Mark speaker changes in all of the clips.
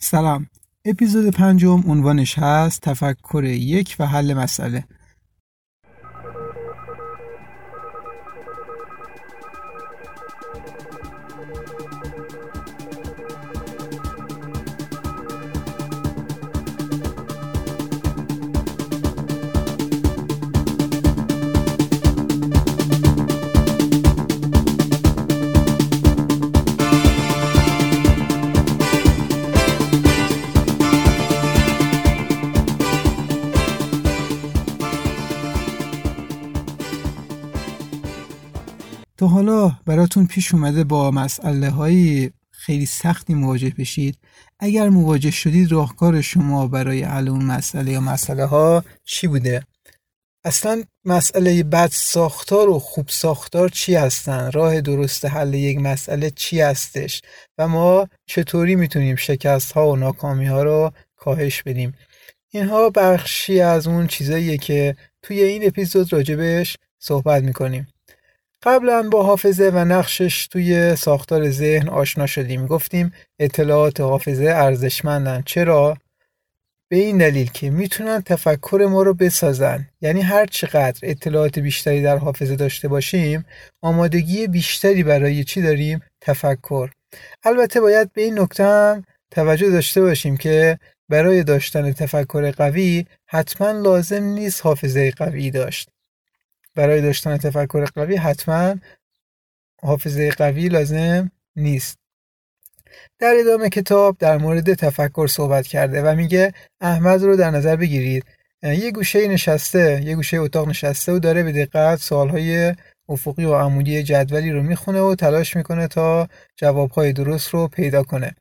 Speaker 1: سلام. اپیزود پنجم عنوانش هست تفکر یک و حل مسئله. براتون پیش اومده با مسئله های خیلی سختی مواجه بشید. اگر مواجه شدید راهکار شما برای حل اون مسئله یا مسئله ها چی بوده؟ اصلا مسئله بد ساختار و خوب ساختار چی هستن؟ راه درست حل یک مسئله چی هستش؟ و ما چطوری می‌تونیم شکست ها و ناکامی ها رو کاهش بدیم؟ اینها بخشی از اون چیزاییه که توی این اپیزود راجبش صحبت می‌کنیم. قبلا با حافظه و نقشش توی ساختار ذهن آشنا شدیم. گفتیم اطلاعات حافظه ارزشمندن. چرا؟ به این دلیل که می‌تونن تفکر ما رو بسازن. یعنی هر چقدر اطلاعات بیشتری در حافظه داشته باشیم آمادگی بیشتری برای چی داریم؟ تفکر. البته باید به این نکته هم توجه داشته باشیم که برای داشتن تفکر قوی حتما لازم نیست حافظه قوی داشت. برای داشتن تفکر قوی حتما حافظه قوی لازم نیست. در ادامه کتاب در مورد تفکر صحبت کرده و میگه احمد رو در نظر بگیرید. یه گوشه نشسته یه گوشه اتاق نشسته و داره به دقت سوالهای افقی و عمودی جدولی رو می‌خونه و تلاش می‌کنه تا جوابهای درست رو پیدا کنه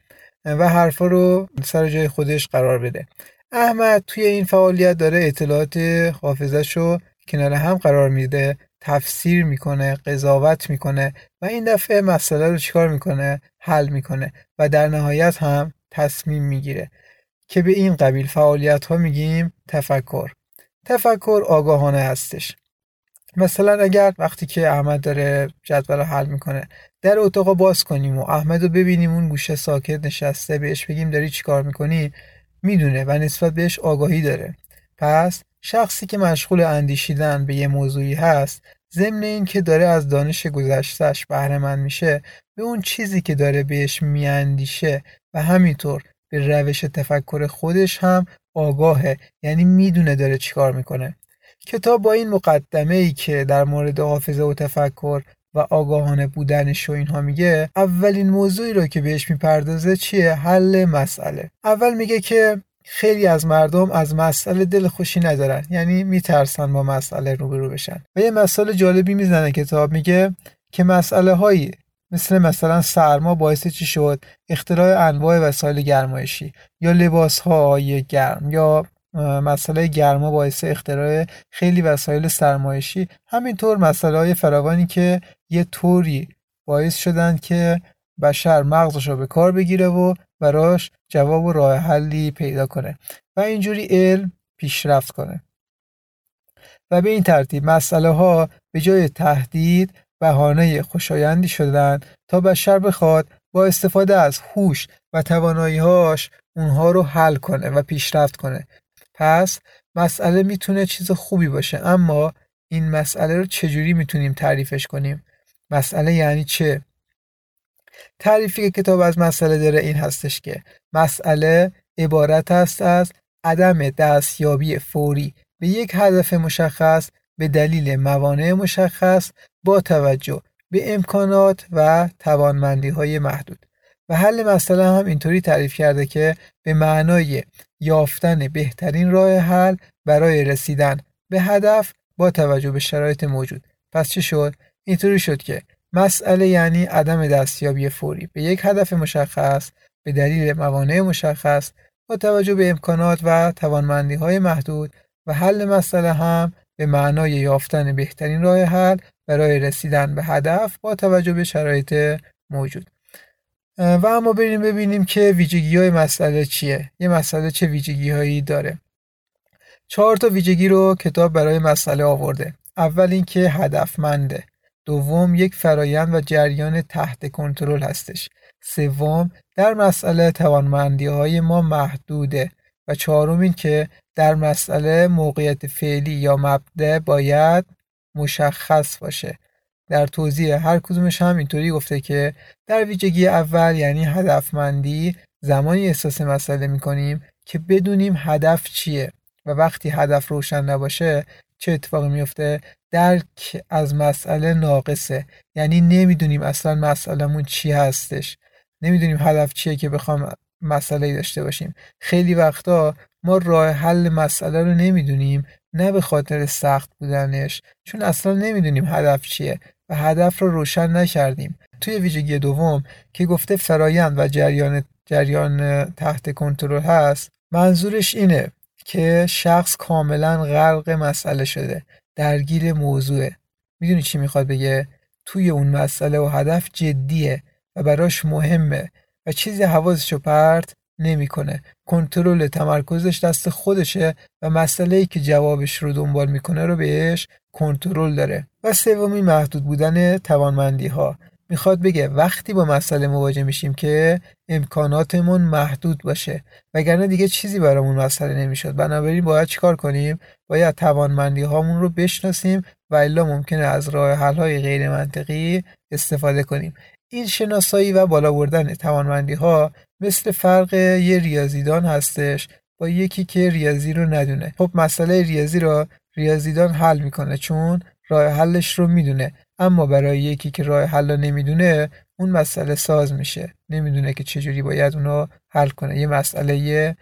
Speaker 1: و حرفا رو سر جای خودش قرار بده. احمد توی این فعالیت داره اطلاعات حافظش رو کنار هم قرار میده تفسیر می‌کنه قضاوت می‌کنه و این دفعه مسئله رو چیکار می‌کنه؟ حل می‌کنه و در نهایت هم تصمیم می‌گیره که به این قبیل فعالیت ها میگیم تفکر. تفکر آگاهانه هستش. مثلا اگر وقتی که احمد داره جدول رو حل می‌کنه در اتاق باز کنیم و احمد رو ببینیم اون گوشه ساکت نشسته بهش بگیم داری چیکار می‌کنی؟ می‌دونه و نسبت بهش آگاهی داره. پس شخصی که مشغول اندیشیدن به یه موضوعی هست ضمن اینکه داره از دانش گذشتهش بهره مند میشه به اون چیزی که داره بهش میاندیشه و همینطور به روش تفکر خودش هم آگاهه یعنی می‌دونه داره چیکار می‌کنه. کتاب با این مقدمه ای که در مورد حافظه و تفکر و آگاهانه بودنش و اینها میگه اولین موضوعی رو که بهش می‌پردازه چیه؟ حل مسئله. اول میگه که خیلی از مردم از مسئله دل خوشی ندارن. یعنی میترسن با مسئله روبرو بشن. و یه مسئله جالبی می‌زنه کتاب میگه که مسئله هایی مثل مثلا سرما باعث چی شد؟ اختراع انواع وسایل گرمایشی یا لباس های گرم یا مسئله گرما باعث اختراع خیلی وسایل سرمایشی. همینطور مسئله های فراوانی که یه طوری باعث شدن که بشر مغزش رو به کار بگیره و براش جواب و راه حلی پیدا کنه و اینجوری علم پیشرفت کنه. و به این ترتیب مسئله ها به جای تهدید بهانه خوشایندی شدن تا بشر بخواد با استفاده از هوش و تواناییهاش اونها رو حل کنه و پیشرفت کنه. پس مسئله می‌تونه چیز خوبی باشه اما این مسئله رو چجوری می‌تونیم تعریفش کنیم؟ مسئله یعنی چه؟ تعریفی که کتاب از مسئله داره این هستش که مسئله عبارت است از عدم دستیابی فوری به یک هدف مشخص به دلیل موانع مشخص با توجه به امکانات و توانمندی های محدود. و حل مسئله هم اینطوری تعریف کرده که به معنای یافتن بهترین راه حل برای رسیدن به هدف با توجه به شرایط موجود. پس چه شد؟ اینطوری شد که مسئله یعنی عدم دستیابی فوری. به یک هدف مشخص به دلیل موانع مشخص با توجه به امکانات و توانمندی های محدود و حل مسئله هم به معنای یافتن بهترین راه حل برای رسیدن به هدف با توجه به شرایط موجود. و اما بریم ببینیم که ویژگی های مسئله چیه. یه مسئله چه ویژگی هایی داره. چهار تا ویژگی رو کتاب برای مسئله آورده. اول اینکه هدفمنده. دوم یک فرایند و جریان تحت کنترل هستش. سوم در مسئله توانمندی های ما محدوده. و چهارم این که در مسئله موقعیت فعلی یا مبدع باید مشخص باشه. در توضیح هر کدومش هم اینطوری گفته که در ویژگی اول یعنی هدفمندی زمانی احساس مسئله می‌کنیم که بدونیم هدف چیه. و وقتی هدف روشن نباشه چه اتفاقی میفته درک از مسئله ناقصه. یعنی نمی‌دونیم اصلا مسئلهمون چی هستش. نمی‌دونیم هدف چیه که بخوام مسئله داشته باشیم. خیلی وقتا ما راه حل مسئله رو نمی‌دونیم نه به خاطر سخت بودنش چون اصلا نمی‌دونیم هدف چیه و هدف رو روشن نکردیم. توی ویژگی دوم که گفته فرایند و جریان جریان تحت کنترل هست منظورش اینه که شخص کاملا غرق مسئله شده درگیر موضوعه. می‌دونی چی می‌خواد بگه؟ توی اون مسئله و هدف جدیه و براش مهمه و چیزی حواسش رو پرت نمی‌کنه. کنترل تمرکزش دست خودشه و مسئله ای که جوابش رو دنبال می‌کنه رو بهش کنترل داره. و سومی محدود بودن توانمندی ها می‌خواد بگه وقتی با مسئله مواجه میشیم که امکاناتمون محدود باشه. وگرنه دیگه چیزی برامون مسئله نمی‌شد. بنابراین باید چیکار کنیم؟ باید توانمندی هامون رو بشناسیم و الا ممکنه از راه حل های غیر منطقی استفاده کنیم. این شناسایی و بالا بردن توانمندی ها مثل فرق یه ریاضیدان هستش با یکی که ریاضی رو ندونه. خب مسئله ریاضی رو ریاضیدان حل می‌کنه چون راه حلش رو می‌دونه. اما برای یکی که راه حل نمی‌دونه اون مسئله ساز میشه. نمی‌دونه که چجوری باید اونو حل کنه. یه مسئله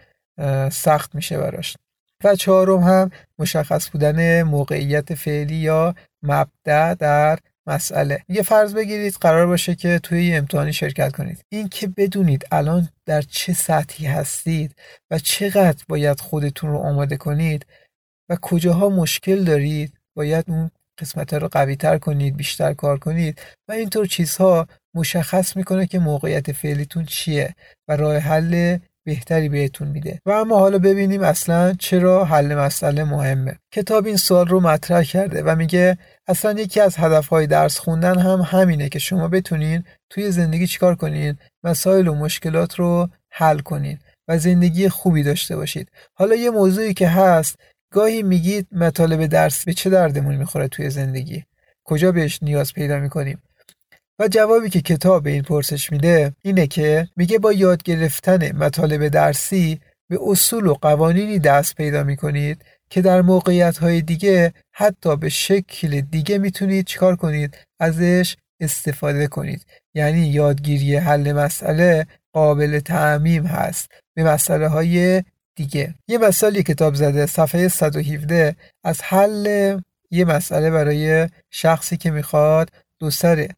Speaker 1: سخت میشه براش. و چهارم هم مشخص بودن موقعیت فعلی یا مبدع در مسئله. یه فرض بگیرید قرار باشه که توی یه امتحانی شرکت کنید. این که بدونید الان در چه سطحی هستید و چقدر باید خودتون رو آماده کنید و کجاها مشکل دارید باید اون قسمت رو قوی تر کنید بیشتر کار کنید و اینطور چیزها مشخص می‌کنه که موقعیت فعلیتون چیه و راه حل بهتری بهتون میده. و اما حالا ببینیم اصلا چرا حل مسئله مهمه. کتاب این سوال رو مطرح کرده و میگه اصلا یکی از هدفهای درس خوندن هم همینه که شما بتونین توی زندگی چیکار کنین؟ مسائل و مشکلات رو حل کنین و زندگی خوبی داشته باشید. حالا یه موضوعی که هست گاهی میگید مطالب درس به چه دردمون می‌خوره توی زندگی. کجا بهش نیاز پیدا می‌کنیم؟ و جوابی که کتاب به این پرسش میده اینه که میگه با یاد گرفتن مطالب درسی به اصول و قوانینی دست پیدا می‌کنید که در موقعیت های دیگه حتی به شکل دیگه می‌تونید چیکار کنید؟ ازش استفاده کنید. یعنی یادگیری حل مسئله قابل تعمیم هست. به مسئله های دیگه. یه مثالی کتاب زده صفحه 117 از حل یه مسئله برای شخصی که می‌خواد دو سر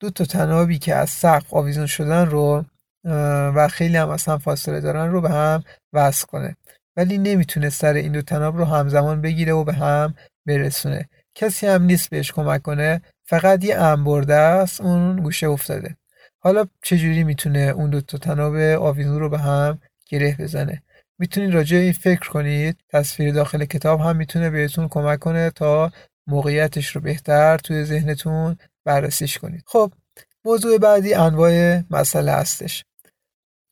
Speaker 1: دو تا تنابی که از سقف آویزون شدن رو و خیلی هم اصلا فاصله دارن رو به هم وصل کنه. ولی نمی‌تونه سر این دو تناب رو همزمان بگیره و به هم برسونه. کسی هم نیست بهش کمک کنه فقط یه انبرده است اون گوشه افتاده. حالا چجوری می‌تونه اون دو تا تناب آویزون رو به هم گره بزنه؟ می‌تونید راجع این فکر کنید. تصویر داخل کتاب هم می‌تونه بهتون کمک کنه تا موقعیتش رو بهتر توی ذهنتون بررسیش کنید. خب موضوع بعدی انواع مسئله هستش.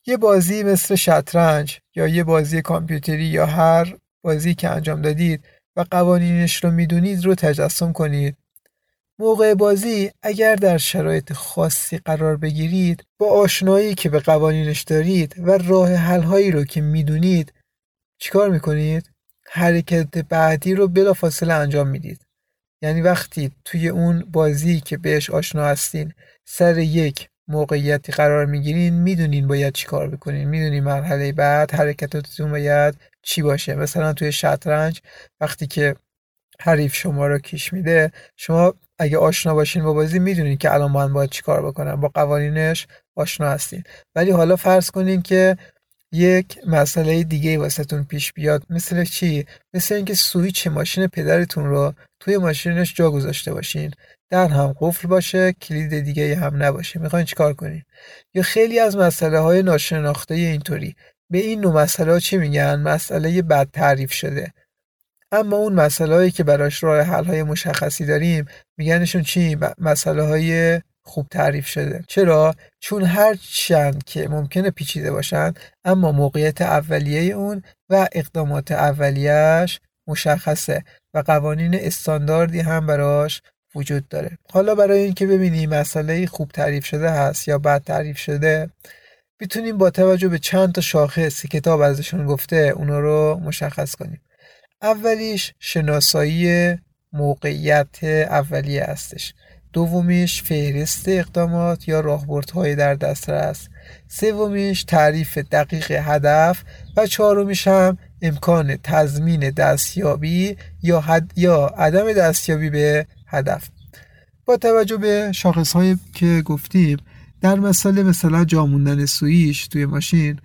Speaker 1: یه بازی مثل شطرنج یا یه بازی کامپیوتری یا هر بازی که انجام دادید و قوانینش رو می‌دونید رو تجسم کنید. موقع بازی اگر در شرایط خاصی قرار بگیرید با آشنایی که به قوانینش دارید و راه حلهایی رو که می‌دونید چیکار می‌کنید؟ حرکت بعدی رو بلافاصله انجام می‌دید. یعنی وقتی توی اون بازی که بهش آشنا هستین سر یک موقعیتی قرار می‌گیرین می‌دونین باید چی کار بکنین. می‌دونین مرحله بعد حرکتاتتون باید چی باشه. مثلا توی شطرنج وقتی که حریف شما رو کیش میده شما اگه آشنا باشین با بازی می‌دونین که الان من باید چی کار بکنم. با قوانینش آشنا هستین. ولی حالا فرض کنین که یک مسئله دیگه واسهتون پیش بیاد. مثل چی؟ مثل اینکه سویچ ماشین پدرتون رو توی ماشینش جا گذاشته باشین. در هم قفل باشه کلید دیگه هم نباشه. می‌خواین چیکار کنین؟ یا خیلی از مسئله های ناشناخته اینطوری. به این نوع مسئله ها چی میگن؟ مسئله بد تعریف شده. اما اون مسئله هایی که براش راه حل های مشخصی داریم میگنشون چی؟ مسئله های خوب تعریف شده. چرا؟ چون هر چند که ممکنه پیچیده باشن اما موقعیت اولیه اون و اقدامات اولیهش مشخصه و قوانین استانداردی هم براش وجود داره. حالا برای اینکه ببینیم مسئله خوب تعریف شده هست یا بد تعریف شده می‌تونیم با توجه به چند تا شاخص کتاب ازشون گفته اونا رو مشخص کنیم. اولیش شناسایی موقعیت اولیه هستش. دومیش فهرست اقدامات یا راهبردهای در دسترس. سومیش تعریف دقیق هدف و چهارمیش هم امکان تضمین دستیابی یا, حد یا عدم دستیابی به هدف. با توجه به شاخص که گفتیم در مسئله مثلا جاموندن سویش توی ماشین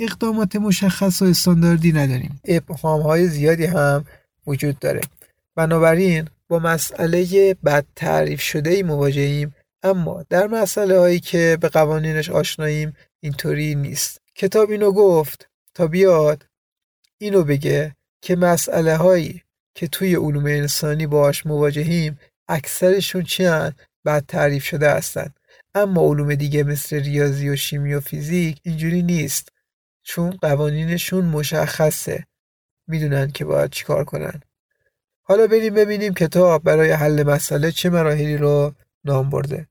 Speaker 1: اقدامات مشخص و استانداردی نداریم. ابهام های زیادی هم وجود داره. بنابراین با مسئله بد تعریف شده ای مواجهیم اما در مسئله هایی که به قوانینش آشناییم اینطوری نیست. کتاب اینو گفت تا بیاد اینو بگه که مسئله هایی که توی علوم انسانی باش مواجهیم اکثرشون چی هن؟ بد تعریف شده هستن. اما علوم دیگه مثل ریاضی و شیمی و فیزیک اینجوری نیست. چون قوانینشون مشخصه. می‌دونن که باید چیکار کنن. حالا بریم ببینیم کتاب برای حل مسئله چه مراحلی رو نام برده.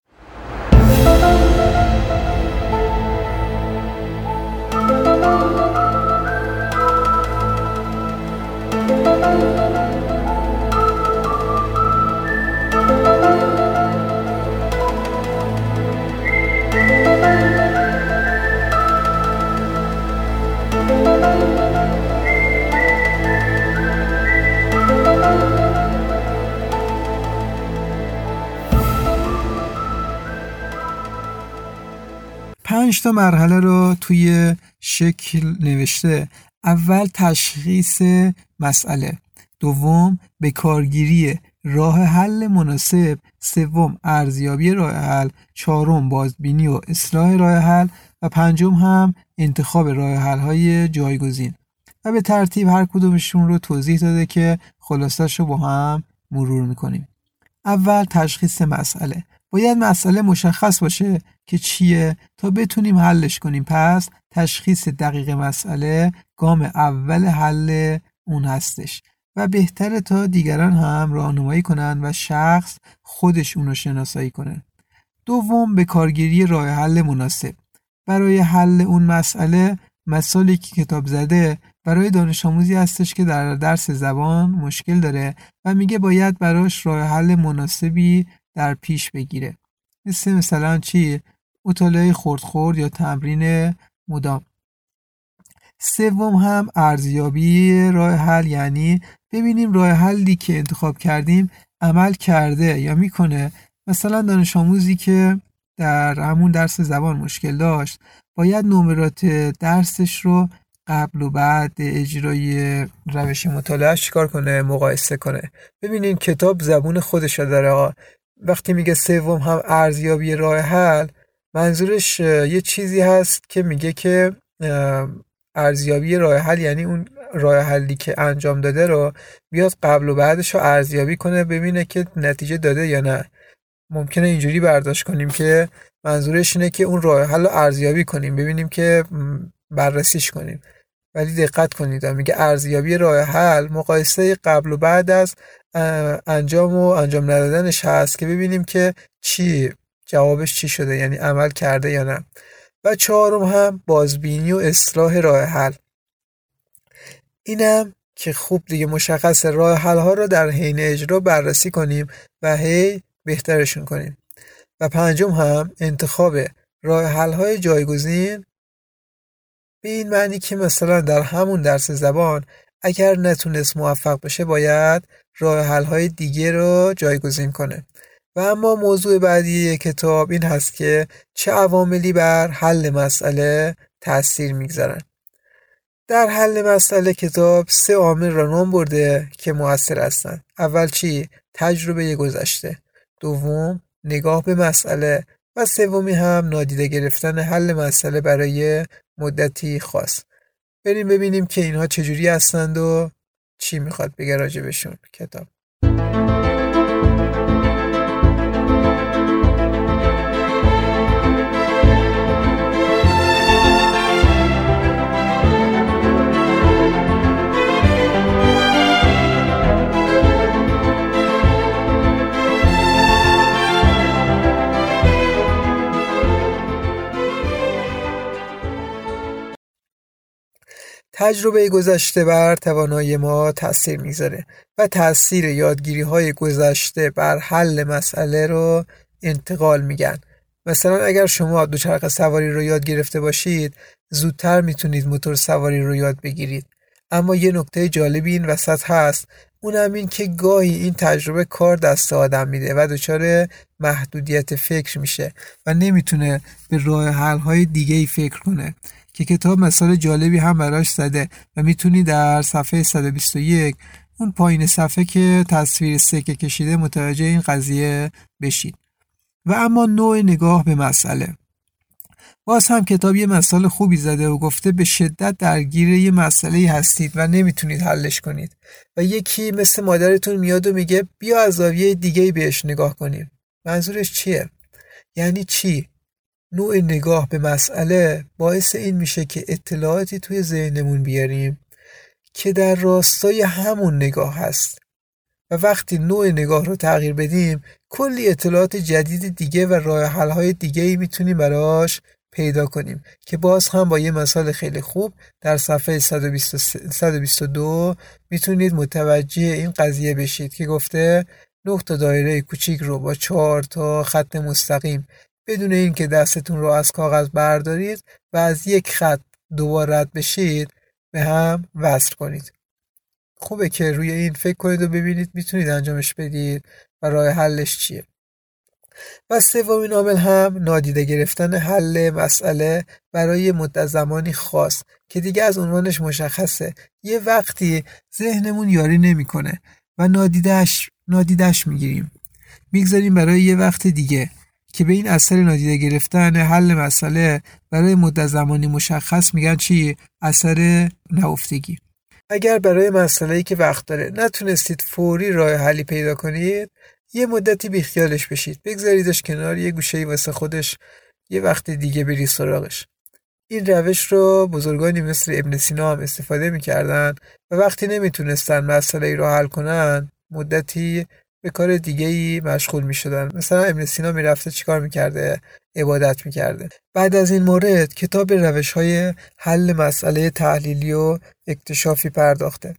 Speaker 1: پنج تا مرحله رو توی شکل نوشته. اول تشخیص مسئله. دوم به کارگیری راه حل مناسب. سوم ارزیابی راه حل. چهارم بازبینی و اصلاح راه حل. و پنجم هم انتخاب راه حل های جایگزین. و به ترتیب هر کدومشون رو توضیح داده که خلاصش رو با هم مرور می‌کنیم. اول تشخیص مسئله. باید مسئله مشخص باشه. که چیه؟ تا بتونیم حلش کنیم. پس تشخیص دقیق مسئله گام اول حل اون هستش. و بهتره تا دیگران هم راهنمایی کنن و شخص خودش اونو شناسایی کنه. دوم به کارگیری راه حل مناسب. برای حل اون مسئله مثالی که کتاب زده برای دانش آموزی هستش که در درس زبان مشکل داره و میگه باید براش راه حل مناسبی در پیش بگیره. مثل مثلا چی؟ مطالعه خورد خورد یا تمرین مدام. سوم هم ارزیابی راه حل یعنی ببینیم راه حلی که انتخاب کردیم عمل کرده یا می‌کنه. مثلا دانش آموزی که در همون درس زبان مشکل داشت باید نمرات درسش رو قبل و بعد اجرای روش مطالعه چیکار کنه مقایسه کنه. ببینین کتاب زبون خودش داره وقتی میگه سوم هم ارزیابی راه حل منظورش یه چیزی هست که میگه که ارزیابی راه حل یعنی اون راه حلی که انجام داده رو بیاد قبل و بعدش رو ارزیابی کنه ببینه که نتیجه داده یا نه. ممکنه اینجوری برداشت کنیم که منظورش اینه که اون راه حل رو ارزیابی کنیم ببینیم که بررسیش کنیم. ولی دقت کنید میگه ارزیابی راه حل مقایسه قبل و بعد از انجام و انجام ندادنش هست که ببینیم که چی جوابش چی شده؟ یعنی عمل کرده یا نه؟ و چهارم هم بازبینی و اصلاح راه حل. اینم که خوب دیگه مشخص راه حل ها رو در حین اجرا بررسی کنیم و هی بهترشون کنیم. و پنجم هم انتخاب راه حل های جایگزین. به این معنی که مثلا در همون درس زبان اگر نتونست موفق بشه باید راه حل های دیگه رو جایگزین کنه. و اما موضوع بعدی کتاب این هست که چه عواملی بر حل مسئله تاثیر می‌گذارن. در حل مسئله کتاب سه عامل را نام برده که موثر هستند اول چی؟ تجربه گذشته. دوم نگاه به مسئله. و سومی هم نادیده گرفتن حل مسئله برای مدتی خاص. بریم ببینیم که اینها چجوری هستند و چی می‌خواد بگه راجبشون کتاب. تجربه گذشته بر توانایی ما تاثیر می‌ذاره و تاثیر یادگیری های گذشته بر حل مسئله رو انتقال میگن. مثلا اگر شما دوچرخه سواری رو یاد گرفته باشید زودتر می‌تونید موتور سواری رو یاد بگیرید. اما یه نکته جالبی این وسط هست. اونم این که گاهی این تجربه کار دست آدم میده و دچار محدودیت فکر میشه و نمی‌تونه به راه حل های دیگه ای فکر کنه. که کتاب مثال جالبی هم براش زده و می‌تونی در صفحه 121 اون پایین صفحه که تصویر سکه کشیده متوجه این قضیه بشید و اما نوع نگاه به مسئله باز هم کتاب یه مثال خوبی زده و گفته به شدت درگیر یه مسئله هستید و نمی‌تونید حلش کنید و یکی مثل مادرتون میاد و میگه بیا از زاویه دیگه بهش نگاه کنیم منظورش چیه؟ یعنی چی؟ نوع نگاه به مسئله باعث این میشه که اطلاعاتی توی ذهنمون بیاریم که در راستای همون نگاه هست. و وقتی نوع نگاه رو تغییر بدیم کلی اطلاعات جدید دیگه و راه حل های دیگه ای می‌تونیم براش پیدا کنیم که باز هم با یه مثال خیلی خوب در صفحه 122 می‌تونید متوجه این قضیه بشید که گفته تا دایره کوچیک رو با چهار تا خط مستقیم بدون اینکه دستتون رو از کاغذ بردارید و از یک خط دوبار رد بشید به هم وصل کنید. خوبه که روی این فکر کنید و ببینید می‌تونید انجامش بدید و راه حلش چیه. و سومین عامل هم نادیده گرفتن حل مسئله برای مدت زمانی خاص که دیگه از عنوانش مشخصه. یه وقتی ذهنمون یاری نمی‌کنه و نادیدش نادیدش می‌گیریم. می‌گذاریم برای یه وقت دیگه. که به این اثر نادیده گرفتن حل مسئله برای مدت زمانی مشخص میگن چی؟ اثر نهفتگی. اگر برای مسئله که وقت داره نتونستید فوری راه حلی پیدا کنید یه مدتی بیخیالش بشید. بگذاریدش کنار یه گوشه واسه خودش یه وقت دیگه بری سراغش. این روش رو بزرگانی مثل ابن سینا هم استفاده می‌کردن و وقتی نمی‌تونستن مسئله ای رو حل کنن مدتی به کار دیگه ای مشغول می شدن مثلا ابن سینا می رفته چیکار می‌کرده؟ عبادت می‌کرده. بعد از این مورد کتاب روش های حل مسئله تحلیلی و اکتشافی پرداخته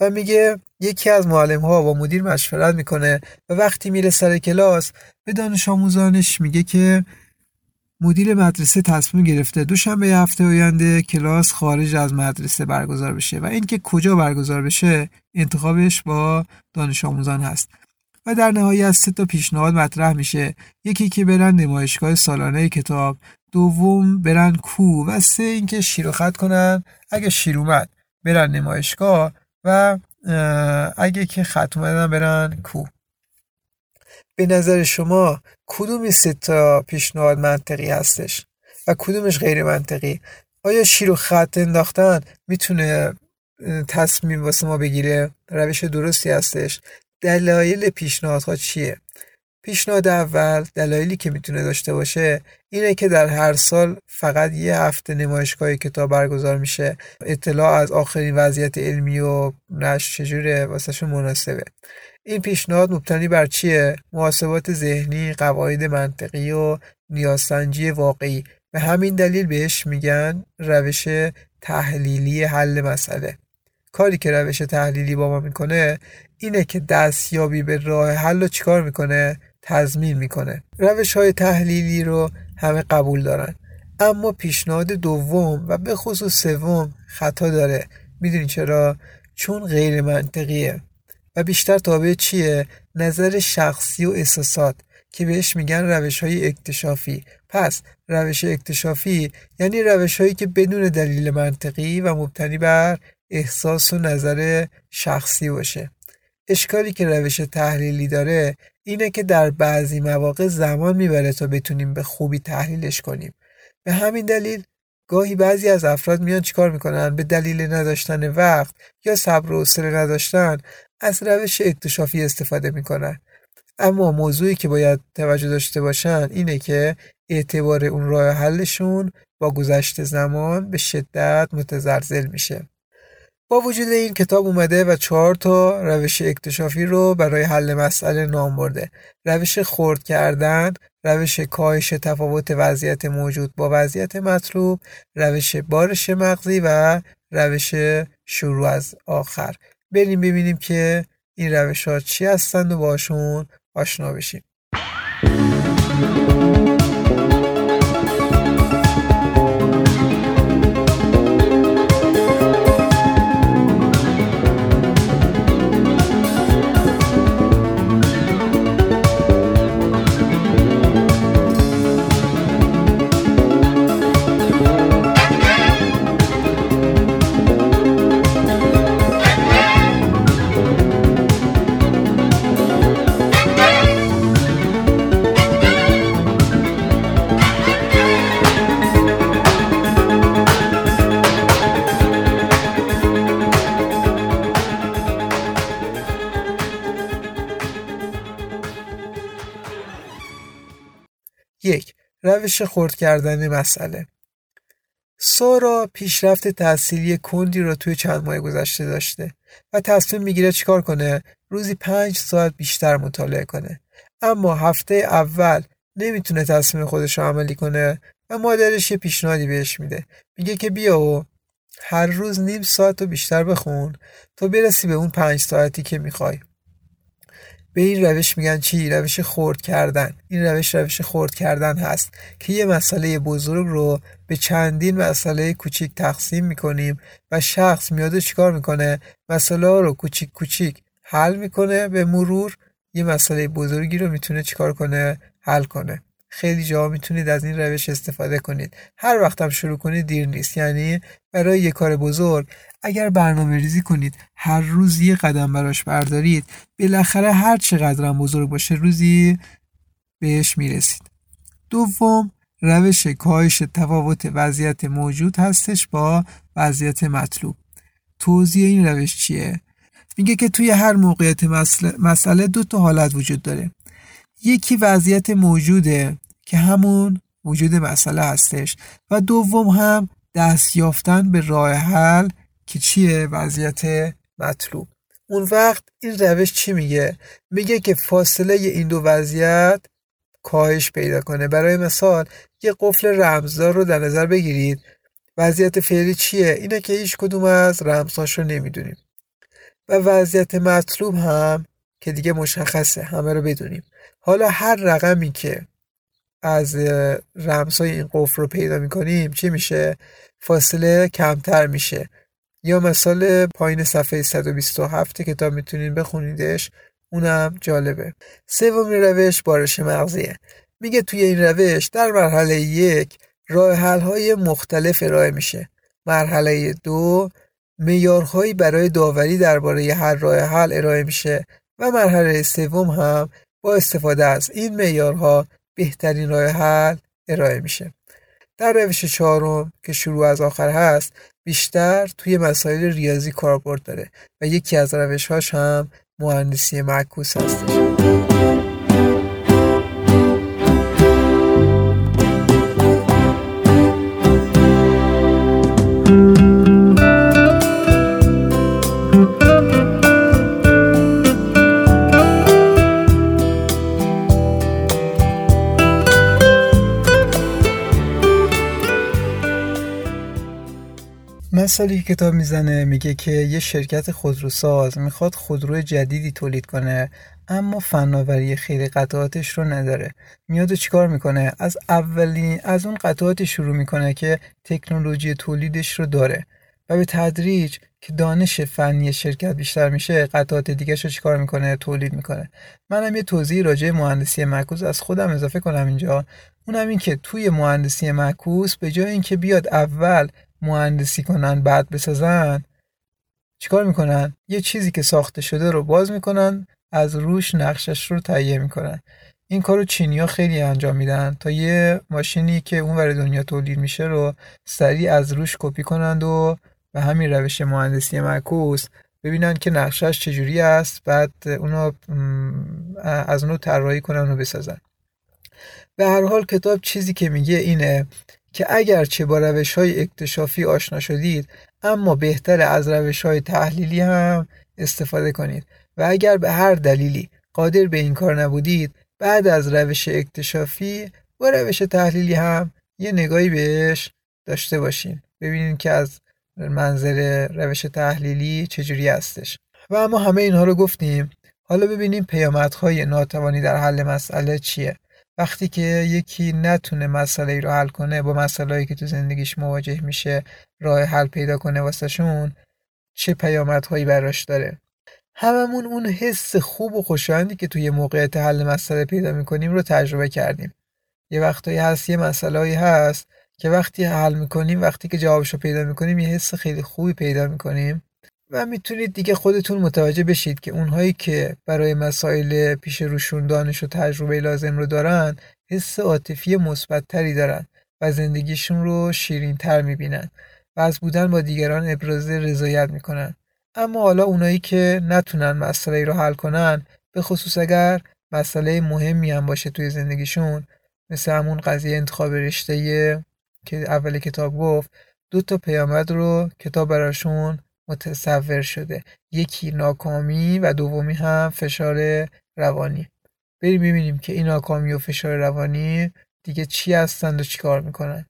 Speaker 1: و میگه یکی از معلم ها با مدیر مشورت می‌کنه و وقتی میره سر کلاس به دانش آموزانش میگه که مدیر مدرسه تصمیم گرفته دوشنبه هفته آینده کلاس خارج از مدرسه برگزار بشه و اینکه کجا برگزار بشه انتخابش با دانش آموزان هست. و در نهایت سه تا پیشنهاد مطرح میشه. یکی که برن نمایشگاه سالانه کتاب دوم برن کو و سه اینکه شیر و خط کنن اگه شیر اومد. برن نمایشگاه و اگه که خط اومدن برن کو. به نظر شما کدوم سه تا پیشنهاد منطقی هستش و کدومش غیر منطقی؟ آیا شیر و خط انداختن می‌تونه تصمیم واسه ما بگیره؟ روش درستی هستش. دلایل پیشنهادها چیه؟ پیشنهاد اول دلایلی که می‌تونه داشته باشه اینه که در هر سال فقط یه هفته نمایشگاه کتاب برگزار میشه. اطلاع از آخرین وضعیت علمی و نشر چجوره واسهشون مناسبه. این پیشنهاد مبتنی بر چیه؟ محاسبات ذهنی قواعد منطقی و نیازسنجی واقعی. به همین دلیل بهش میگن روش تحلیلی حل مسئله. کاری که روش تحلیلی با ما می‌کنه اینه که دستیابی به راه حل رو چیکار می‌کنه؟ تضمین می‌کنه. روش های تحلیلی رو همه قبول دارن. اما پیشنهاد دوم و به خصوص سوم خطا داره. می‌دونی چرا؟ چون غیر منطقیه. و بیشتر تابع چیه؟ نظر شخصی و احساسات که بهش میگن روش های اکتشافی. پس روش اکتشافی یعنی روش هایی که بدون دلیل منطقی و مبتنی بر احساس و نظر شخصی باشه. اشکالی که روش تحلیلی داره اینه که در بعضی مواقع زمان می‌بره تا بتونیم به خوبی تحلیلش کنیم. به همین دلیل گاهی بعضی از افراد میان چیکار می‌کنن؟ به دلیل نداشتن وقت یا صبر و حوصله نداشتن از روش اکتشافی استفاده می‌کنن. اما موضوعی که باید توجه داشته باشن اینه که اعتبار اون راه حلشون با گذشت زمان به شدت متزلزل میشه. با وجود این کتاب اومده و چهار تا روش اکتشافی رو برای حل مسئله نام برده. روش خورد کردن روش کاهش تفاوت وضعیت موجود با وضعیت مطلوب روش بارش مغزی و روش شروع از آخر. بریم ببینیم که این روش ها چی هستند و باشون آشنا بشیم. روش خرد کردن مسئله. سارا پیشرفت تحصیلی کندی را توی چند ماه گذشته داشته و تصمیم می‌گیره چیکار کنه؟ روزی پنج ساعت بیشتر مطالعه کنه. اما هفته اول نمی‌تونه تصمیم خودش رو عملی کنه و مادرش یه پیشنهادی بهش میده. میگه که بیا و هر روز نیم ساعت رو بیشتر بخون تا برسی به اون پنج ساعتی که می‌خوای. به این روش میگن چی؟ روش خورد کردن. این روش روش خورد کردن هست که یه مسئله بزرگ رو به چندین مسئله کوچیک تقسیم می‌کنیم و شخص میاد چیکار می‌کنه؟ مسئله رو کوچیک کوچیک حل می‌کنه به مرور. یه مسئله بزرگی رو می‌تونه چیکار کنه؟ حل کنه. خیلی جا می‌تونید از این روش استفاده کنید. هر وقتم شروع کنید دیر نیست. یعنی برای یه کار بزرگ اگر برنامه ریزی کنید هر روز یه قدم براش بردارید بالاخره هر چقدرم بزرگ باشه روزی بهش می‌رسید. دوم روش کاهش تفاوت وضعیت موجود هستش با وضعیت مطلوب. توضیح این روش چیه؟ میگه که توی هر موقعیت مسئله دو تا حالت وجود داره. یکی وضعیت موجوده که همون وجود مسئله هستش و دوم هم دست یافتن به راه حل که چیه وضعیت مطلوب. اون وقت این روش چی میگه؟ میگه که فاصله این دو وضعیت کاهش پیدا کنه. برای مثال یه قفل رمزدار رو در نظر بگیرید. وضعیت فعلی چیه؟ اینه که هیچ کدوم از رمزهاش رو نمی‌دونیم. و وضعیت مطلوب هم که دیگه مشخصه همه رو بدونیم. حالا هر رقمی که از رمزهای این قفل رو پیدا می‌کنیم چی میشه؟ فاصله کمتر میشه. یا مثال پایین صفحه 127 کتاب می‌تونین بخونیدش اونم جالبه. سومین روش بارش مغزیه. میگه توی این روش در مرحله یک راه حل های مختلف ارائه میشه. مرحله دو میارهایی برای داوری درباره هر راه حل ارائه میشه. و مرحله سوم هم با استفاده از این معیارها بهترین راه حل ارائه میشه. در روش چهارم که شروع از آخر هست بیشتر توی مسائل ریاضی کاربرد داره و یکی از روشهاش هم مهندسی معکوس هستش مثالی که کتاب می‌زنه میگه که یه شرکت خودروساز می‌خواد خودرو جدیدی تولید کنه اما فناوری خیلی قطعاتش رو نداره. میاد و چیکار می‌کنه؟ از اولین از اون قطعاتی شروع می‌کنه که تکنولوژی تولیدش رو داره. و به تدریج که دانش فنی شرکت بیشتر میشه قطعات دیگه رو چیکار می‌کنه؟ تولید می‌کنه. منم یه توضیح راجع مهندسی معکوس از خودم اضافه کنم اینجا. اونم این که توی مهندسی معکوس به جای اینکه بیاد اول مهندسی کنن بعد بسازن. چیکار می‌کنن؟ یه چیزی که ساخته شده رو باز می‌کنن از روش نقشش رو تهیه می‌کنن. این کارو چینی ها خیلی انجام میدن تا یه ماشینی که اون ور دنیا تولید میشه رو سریع از روش کپی کنند و به همین روش مهندسی معکوس ببینن که نقشش چجوری است بعد اونو از اونو طراحی کنن و بسازن. به هر حال کتاب چیزی که میگه اینه که اگرچه با روش های اکتشافی آشنا شدید اما بهتر از روش های تحلیلی هم استفاده کنید. و اگر به هر دلیلی قادر به این کار نبودید بعد از روش اکتشافی با روش تحلیلی هم یه نگاهی بهش داشته باشین. ببینید که از منظر روش تحلیلی چجوری هستش. و اما همه اینها رو گفتیم. حالا ببینیم پیامدهای ناتوانی در حل مسئله چیه. وقتی که یکی نتونه مسئله رو حل کنه با مسئله که تو زندگیش مواجه میشه راه حل پیدا کنه واسهشون چه پیامدهایی براش داره؟ هممون اون حس خوب و خوشایندی که توی موقعیت حل مسئله پیدا می‌کنیم رو تجربه کردیم. یه وقتایی هست یه مسئله هست که وقتی حل می‌کنیم وقتی که جوابش رو پیدا می‌کنیم یه حس خیلی خوبی پیدا می‌کنیم. و می‌تونید دیگه خودتون متوجه بشید که اونهایی که برای مسائل پیش روشون دانش و تجربه لازم رو دارن حس عاطفی مثبتتری دارن و زندگیشون رو شیرین تر می‌بینن و از بودن با دیگران ابراز رضایت می‌کنن. اما حالا اونایی که نتونن مسئله رو حل کنن به خصوص اگر مسئله مهمی هم باشه توی زندگیشون مثل همون قضیه انتخاب رشته که اول کتاب گفت دو تا پیامد رو کتاب براشون متصور شده. یکی ناکامی و دومی هم فشار روانی. بریم ببینیم که این ناکامی و فشار روانی دیگه چی هستند و چی کار می‌کنن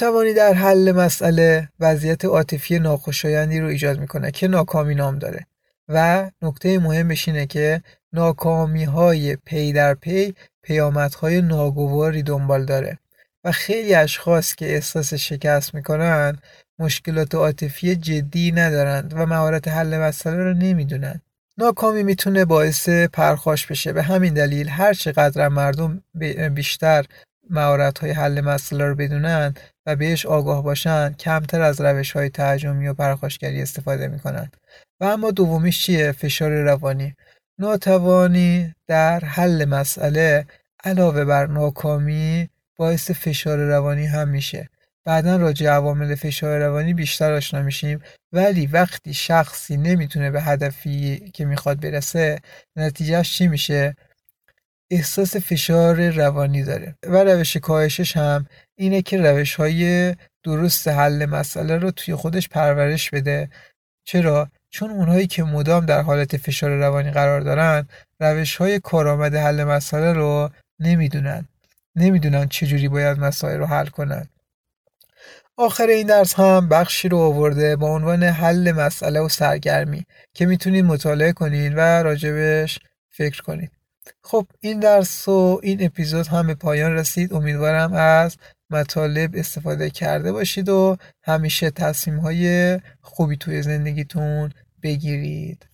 Speaker 1: ناتوانی در حل مسئله وضعیت عاطفی ناخوشایندی رو ایجاد می‌کنه که ناکامی نام داره. و نکته مهمش اینه که ناکامی های پی در پی پیامدهای ناگواری دنبال داره. و خیلی اشخاص که احساس شکست می‌کنن مشکلات عاطفی جدی ندارند و مهارت حل مسئله رو نمی‌دونن. ناکامی می‌تونه باعث پرخاش بشه. به همین دلیل هر چقدر مردم بیشتر مهارت های حل مسئله رو بدونن و بهش آگاه باشن کمتر از روش های تهاجمی و پرخاشگری استفاده می‌کنن. و اما دومیش چیه؟ فشار روانی. ناتوانی در حل مسئله علاوه بر ناکامی باعث فشار روانی هم میشه. بعدا راجع عوامل فشار روانی بیشتر آشنا میشیم. ولی وقتی شخصی نمی‌تونه به هدفی که می‌خواد برسه نتیجهش چی میشه؟ احساس فشار روانی داره و روش کاهشش هم اینه که روش های درست حل مسئله رو توی خودش پرورش بده. چرا؟ چون اونهایی که مدام در حالت فشار روانی قرار دارن روش های کارآمد حل مسئله رو نمی‌دونن. نمی‌دونن چجوری باید مسائل رو حل کنن. آخر این درس هم بخشی رو آورده با عنوان حل مسئله و سرگرمی که می‌تونید مطالعه کنید و راجبش فکر کنید خب این درس و این اپیزود هم به پایان رسید. امیدوارم از مطالب استفاده کرده باشید و همیشه تصمیم های خوبی توی زندگیتون بگیرید.